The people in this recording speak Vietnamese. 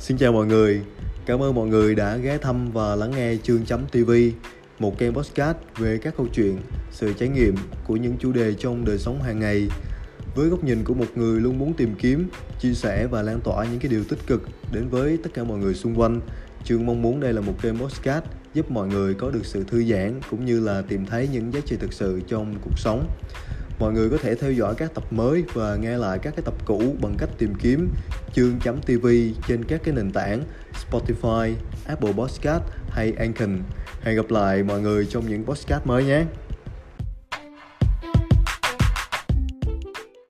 Xin chào mọi người, cảm ơn mọi người đã ghé thăm và lắng nghe chương chấm TV, một kênh podcast về các câu chuyện, sự trải nghiệm của những chủ đề trong đời sống hàng ngày. Với góc nhìn của một người luôn muốn tìm kiếm, chia sẻ và lan tỏa những cái điều tích cực đến với tất cả mọi người xung quanh. Chương mong muốn đây là một kênh podcast giúp mọi người có được sự thư giãn cũng như là tìm thấy những giá trị thực sự trong cuộc sống mọi người có thể theo dõi các tập mới và nghe lại các cái tập cũ bằng cách tìm kiếm chương.tv trên các cái nền tảng Spotify, Apple Podcast hay Anchor. Hẹn gặp lại mọi người trong những podcast mới nhé.